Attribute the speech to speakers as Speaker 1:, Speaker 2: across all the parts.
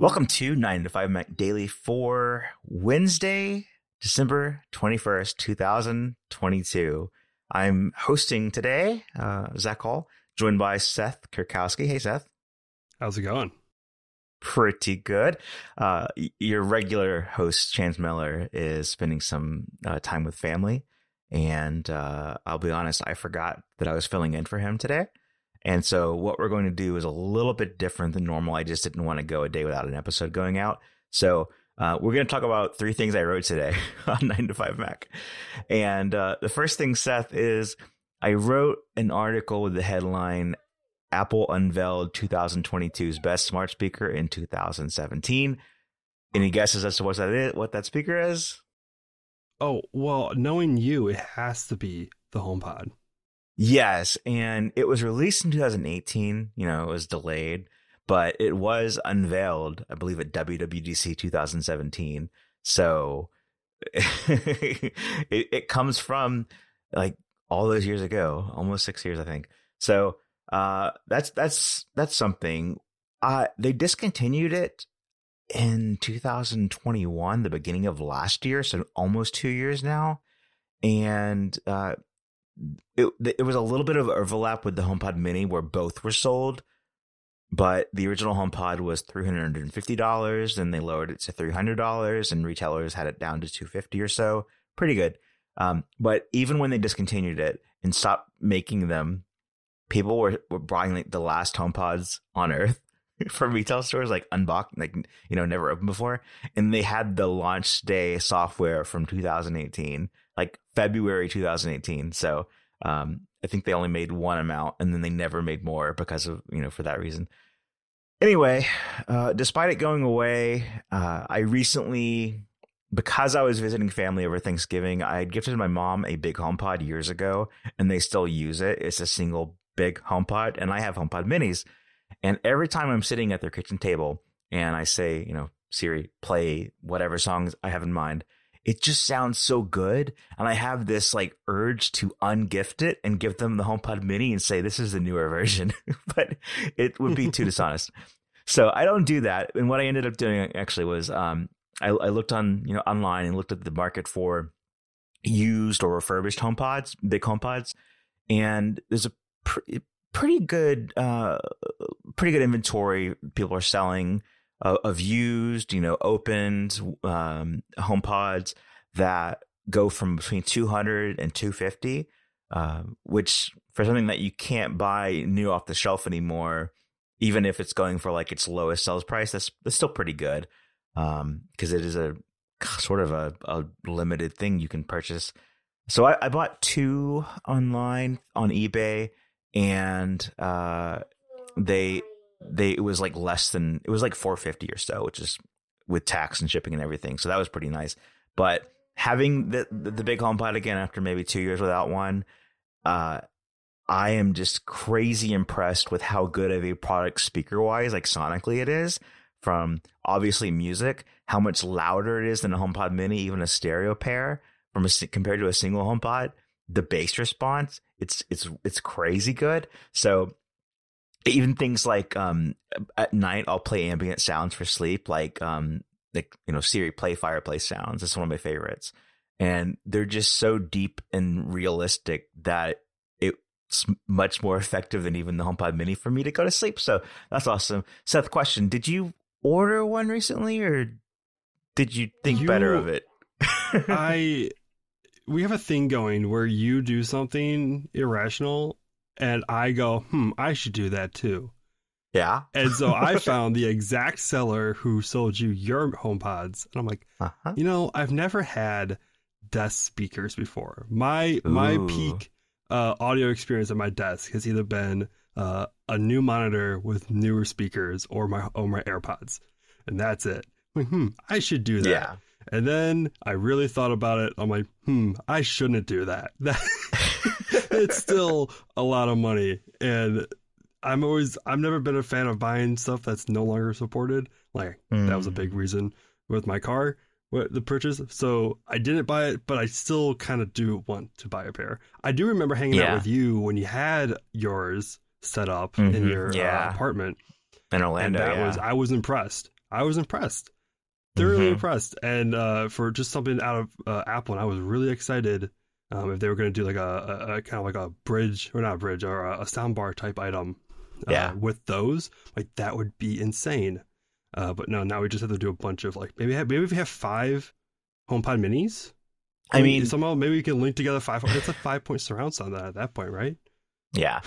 Speaker 1: Welcome to 9 to 5 Mac Daily for Wednesday, December 21st, 2022. I'm hosting today, uh, Zac Hall, joined by Seth Kurkowski. Hey, Seth.
Speaker 2: How's it going?
Speaker 1: Pretty good. Uh, your regular host, Chance Miller, is spending some uh, time with family. And uh, I'll be honest, I forgot that I was filling in for him today. And so what we're going to do is a little bit different than normal. I just didn't want to go a day without an episode going out. So uh, we're going to talk about three things I wrote today on 9 to 5 Mac. And uh, the first thing, Seth, is I wrote an article with the headline Apple unveiled 2022's best smart speaker in 2017. Any guesses as to what that is, what that speaker is?
Speaker 2: Oh, well, knowing you, it has to be the HomePod.
Speaker 1: Yes, and it was released in 2018. You know, it was delayed, but it was unveiled, I believe, at WWDC 2017. So it, it comes from like all those years ago, almost six years, I think. So uh, that's that's that's something. Uh, they discontinued it in 2021, the beginning of last year, so almost two years now. And uh, it it was a little bit of overlap with the HomePod Mini where both were sold, but the original HomePod was three hundred and they lowered it to three hundred dollars, and retailers had it down to two fifty or so. Pretty good. Um, but even when they discontinued it and stopped making them, people were, were buying like the last HomePods on Earth from retail stores, like unboxed, like you know, never opened before, and they had the launch day software from 2018 like February 2018. So um, I think they only made one amount and then they never made more because of, you know, for that reason. Anyway, uh, despite it going away, uh, I recently, because I was visiting family over Thanksgiving, I had gifted my mom a big HomePod years ago and they still use it. It's a single big HomePod and I have HomePod minis. And every time I'm sitting at their kitchen table and I say, you know, Siri, play whatever songs I have in mind, it just sounds so good. And I have this like urge to ungift it and give them the HomePod mini and say, this is the newer version, but it would be too dishonest. So I don't do that. And what I ended up doing actually was, um, I, I looked on, you know, online and looked at the market for used or refurbished HomePods, big HomePods. And there's a pretty good, uh, pretty good inventory people are selling of, of used, you know, opened um, HomePods that go from between 200 and 250, uh, which for something that you can't buy new off the shelf anymore, even if it's going for like its lowest sales price, that's, that's still pretty good because um, it is a sort of a, a, limited thing you can purchase. So I, I bought two online on eBay, and uh, they they it was like less than it was like 450 or so, which is with tax and shipping and everything. So that was pretty nice. But having the the, the big HomePod again after maybe two years without one, uh, I am just crazy impressed with how good of a product speaker wise, like sonically, it is. From obviously music, how much louder it is than a HomePod Mini, even a stereo pair, from a, compared to a single HomePod. The bass response, it's it's it's crazy good. So even things like um, at night I'll play ambient sounds for sleep, like um, like you know Siri play fireplace sounds. It's one of my favorites, and they're just so deep and realistic that it's much more effective than even the HomePod Mini for me to go to sleep. So that's awesome. Seth, question: Did you order one recently, or did you think you, better of it?
Speaker 2: I we have a thing going where you do something irrational and I go, hmm, I should do that too.
Speaker 1: Yeah.
Speaker 2: and so I found the exact seller who sold you your HomePods, and I'm like, uh-huh. you know, I've never had desk speakers before. My Ooh. my peak uh, audio experience at my desk has either been uh, a new monitor with newer speakers or my or my AirPods, and that's it. Like, hmm, I should do that. Yeah. And then I really thought about it. I'm like, hmm, I shouldn't do that. That it's still a lot of money, and I'm always I've never been a fan of buying stuff that's no longer supported. Like mm. that was a big hmm. reason with my car, with the purchase. So I didn't buy it, but I still kind of do want to buy a pair. I do remember hanging yeah. out with you when you had yours set up mm-hmm. in your uh, yeah. uh, apartment
Speaker 1: in Orlando.
Speaker 2: And that
Speaker 1: yeah.
Speaker 2: was I was impressed. I was impressed, thoroughly mm-hmm. impressed, and uh, for just something out of uh, Apple, and I was really excited um, if they were going to do like a, a, a, kind of like a bridge or not a bridge or a, a soundbar type item. Uh, yeah. with those, like that would be insane. Uh, but no, now we just have to do a bunch of like maybe have, maybe if we have five HomePod minis.
Speaker 1: I mean,
Speaker 2: somehow maybe we can link together five. It's a five point surround sound at that point, right?
Speaker 1: Yeah,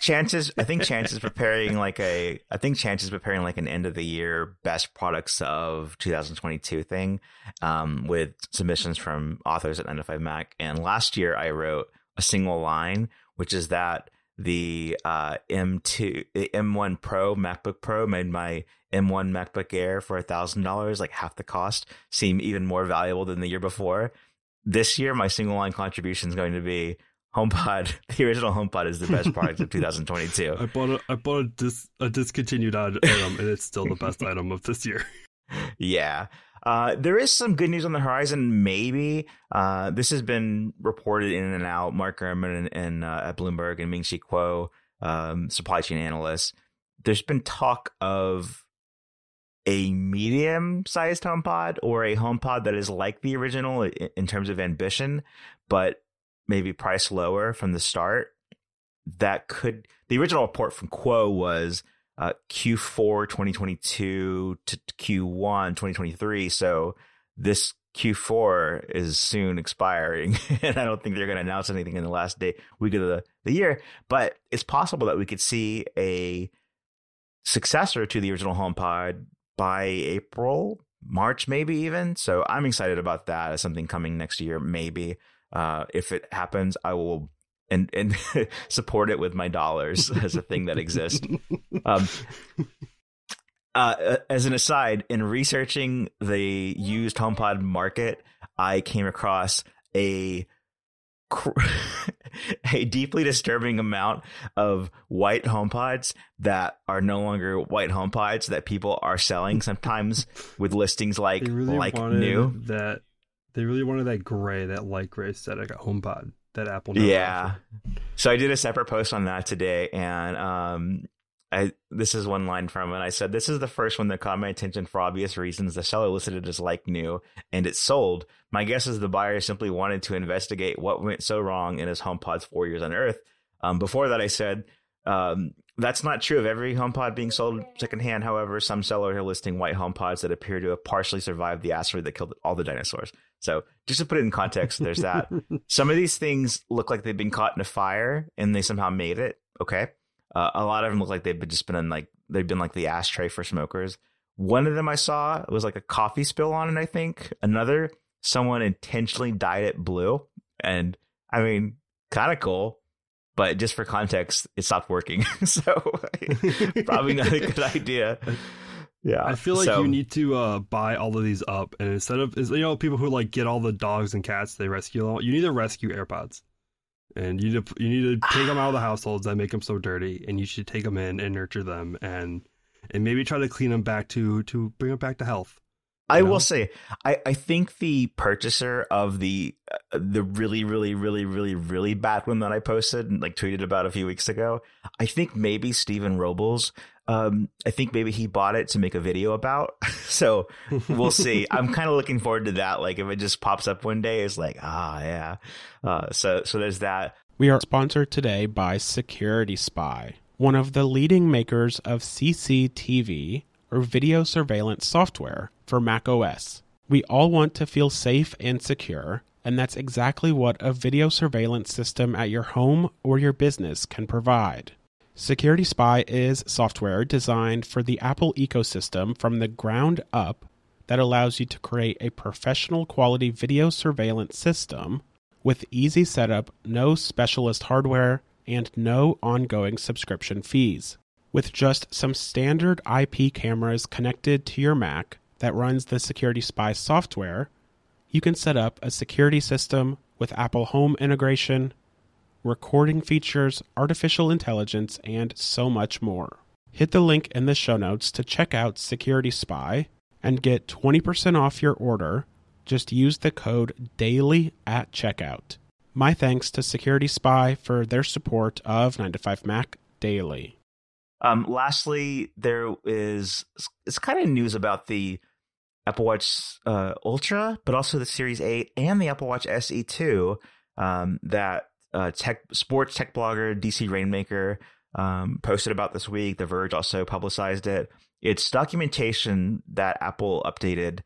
Speaker 1: chances. I think chances is preparing like a. I think chances is preparing like an end of the year best products of 2022 thing, um, with submissions from authors at 95 Mac. And last year I wrote a single line, which is that the uh, M2, M1 Pro MacBook Pro made my M1 MacBook Air for a thousand dollars, like half the cost, seem even more valuable than the year before. This year, my single line contribution is going to be HomePod. The original HomePod is the best product of 2022. I bought
Speaker 2: a I bought a, dis, a discontinued item, and it's still the best item of this year.
Speaker 1: Yeah. Uh, there is some good news on the horizon. Maybe uh, this has been reported in and out. Mark Gurman and, and uh, at Bloomberg and Ming Chi Kuo, um, supply chain analysts. There's been talk of a medium-sized HomePod or a HomePod that is like the original in, in terms of ambition, but maybe price lower from the start. That could the original report from Kuo was uh, Q4 2022 to Q1 2023. So this Q4 is soon expiring, and I don't think they're going to announce anything in the last day week of the, the year. But it's possible that we could see a successor to the original HomePod by April, March, maybe even. So I'm excited about that as something coming next year. Maybe uh, if it happens, I will and and support it with my dollars as a thing that exists. Um, uh, as an aside, in researching the used HomePod market, I came across a a deeply disturbing amount of white HomePods that are no longer white HomePods that people are selling sometimes with listings like really like new
Speaker 2: that they really wanted that gray that light gray aesthetic at HomePod that Apple.
Speaker 1: Yeah. So I did a separate post on that today, and um, I this is one line from it. I said, "This is the first one that caught my attention for obvious reasons. The seller listed it as like new, and it sold. My guess is the buyer simply wanted to investigate what went so wrong in his HomePod's four years on Earth. Um, before that, I said." Um, that's not true of every HomePod being sold secondhand. However, some sellers are listing white HomePods that appear to have partially survived the asteroid that killed all the dinosaurs. So, just to put it in context, there's that. some of these things look like they've been caught in a fire and they somehow made it. Okay, uh, a lot of them look like they've just been in like they've been like the ashtray for smokers. One of them I saw was like a coffee spill on it. I think another someone intentionally dyed it blue, and I mean, kind of cool but just for context, it stopped working. so probably not a good idea. Yeah.
Speaker 2: I feel like so, you need to uh, buy all of these up, and instead of you know people who like get all the dogs and cats they rescue, all, you need to rescue AirPods, and you need to you need to take them out of the households that make them so dirty, and you should take them in and nurture them, and and maybe try to clean them back to to bring them back to health.
Speaker 1: I know? will say, I, I think the purchaser of the uh, the really really really really really bad one that I posted and like tweeted about a few weeks ago, I think maybe Stephen Robles. Um, I think maybe he bought it to make a video about. so we'll see. I'm kind of looking forward to that. Like if it just pops up one day, it's like ah yeah. Uh, so so there's that.
Speaker 3: We are sponsored today by SecuritySpy, one of the leading makers of CCTV or video surveillance software for Mac OS. We all want to feel safe and secure, and that's exactly what a video surveillance system at your home or your business can provide. SecuritySpy is software designed for the Apple ecosystem from the ground up that allows you to create a professional quality video surveillance system with easy setup, no specialist hardware, and no ongoing subscription fees. With just some standard IP cameras connected to your Mac that runs the SecuritySpy software, you can set up a security system with Apple Home integration, recording features, artificial intelligence, and so much more. Hit the link in the show notes to check out SecuritySpy and get 20% off your order. Just use the code DAILY at checkout. My thanks to SecuritySpy for their support of 9to5Mac Daily.
Speaker 1: Um, lastly, there is it's kind of news about the Apple Watch uh, Ultra, but also the Series 8 and the Apple Watch SE 2 um, that uh, tech sports tech blogger DC Rainmaker um, posted about this week. The Verge also publicized it. It's documentation that Apple updated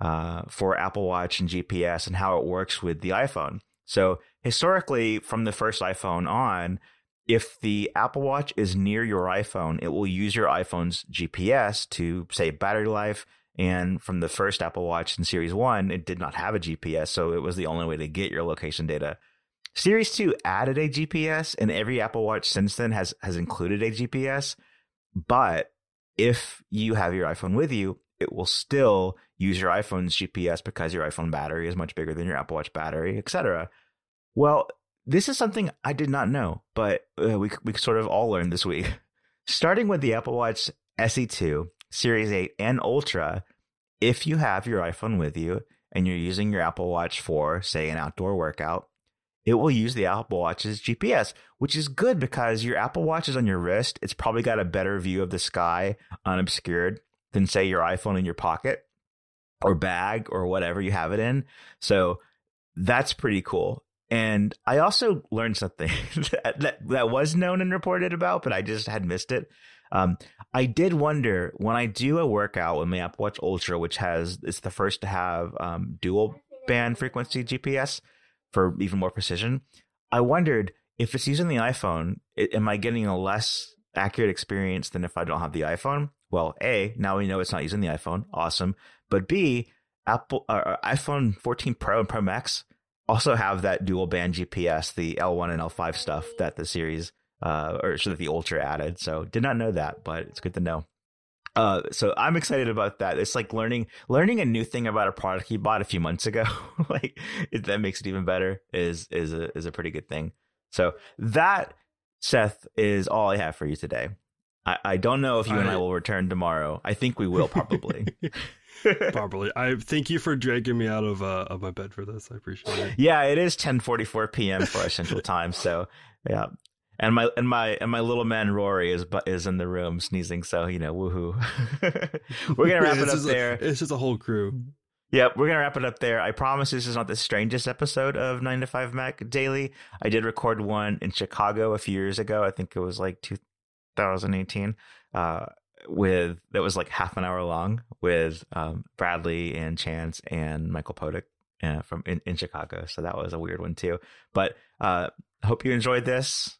Speaker 1: uh, for Apple Watch and GPS and how it works with the iPhone. So historically, from the first iPhone on, if the Apple Watch is near your iPhone, it will use your iPhone's GPS to save battery life. And from the first Apple Watch in Series 1, it did not have a GPS, so it was the only way to get your location data. Series 2 added a GPS, and every Apple Watch since then has, has included a GPS. But if you have your iPhone with you, it will still use your iPhone's GPS because your iPhone battery is much bigger than your Apple Watch battery, etc. Well, this is something I did not know, but uh, we we sort of all learned this week. Starting with the Apple Watch SE2, Series 8, and Ultra, if you have your iPhone with you and you're using your Apple Watch for, say, an outdoor workout, it will use the Apple Watch's GPS, which is good because your Apple Watch is on your wrist. It's probably got a better view of the sky unobscured than, say, your iPhone in your pocket or bag or whatever you have it in. So that's pretty cool. And I also learned something that, that, that was known and reported about, but I just had missed it. Um, I did wonder when I do a workout with my Apple Watch Ultra, which has it's the first to have um, dual band frequency GPS for even more precision. I wondered if it's using the iPhone, it, am I getting a less accurate experience than if I don't have the iPhone? Well, A, now we know it's not using the iPhone. Awesome. But B, Apple uh, iPhone 14 Pro and Pro Max also have that dual band GPS, the L1 and L5 stuff that the series uh, or so that the Ultra added. So did not know that, but it's good to know. Uh, so I'm excited about that. It's like learning learning a new thing about a product you bought a few months ago. like it, that makes it even better. Is is a is a pretty good thing. So that Seth is all I have for you today. I, I don't know if you and I will return tomorrow. I think we will probably.
Speaker 2: Probably. I thank you for dragging me out of uh, of my bed for this. I appreciate it.
Speaker 1: Yeah, it is 10:44 p.m. for our central time. So, yeah. And my and my and my little man Rory is is in the room sneezing. So you know, woohoo. we're gonna wrap yeah, it up there.
Speaker 2: A, it's just a whole crew.
Speaker 1: Yep, we're gonna wrap it up there. I promise this is not the strangest episode of Nine to Five Mac Daily. I did record one in Chicago a few years ago. I think it was like 2018. Uh, with that was like half an hour long with um, Bradley and Chance and Michael Potuck uh, from in, in, Chicago. So that was a weird one too. But uh, hope you enjoyed this.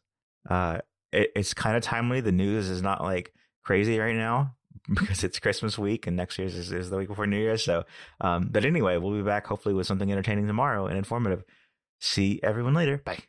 Speaker 1: Uh, it, it's kind of timely. The news is not like crazy right now because it's Christmas week and next year's is, is the week before New Year's. So, um, but anyway, we'll be back hopefully with something entertaining tomorrow and informative. See everyone later. Bye.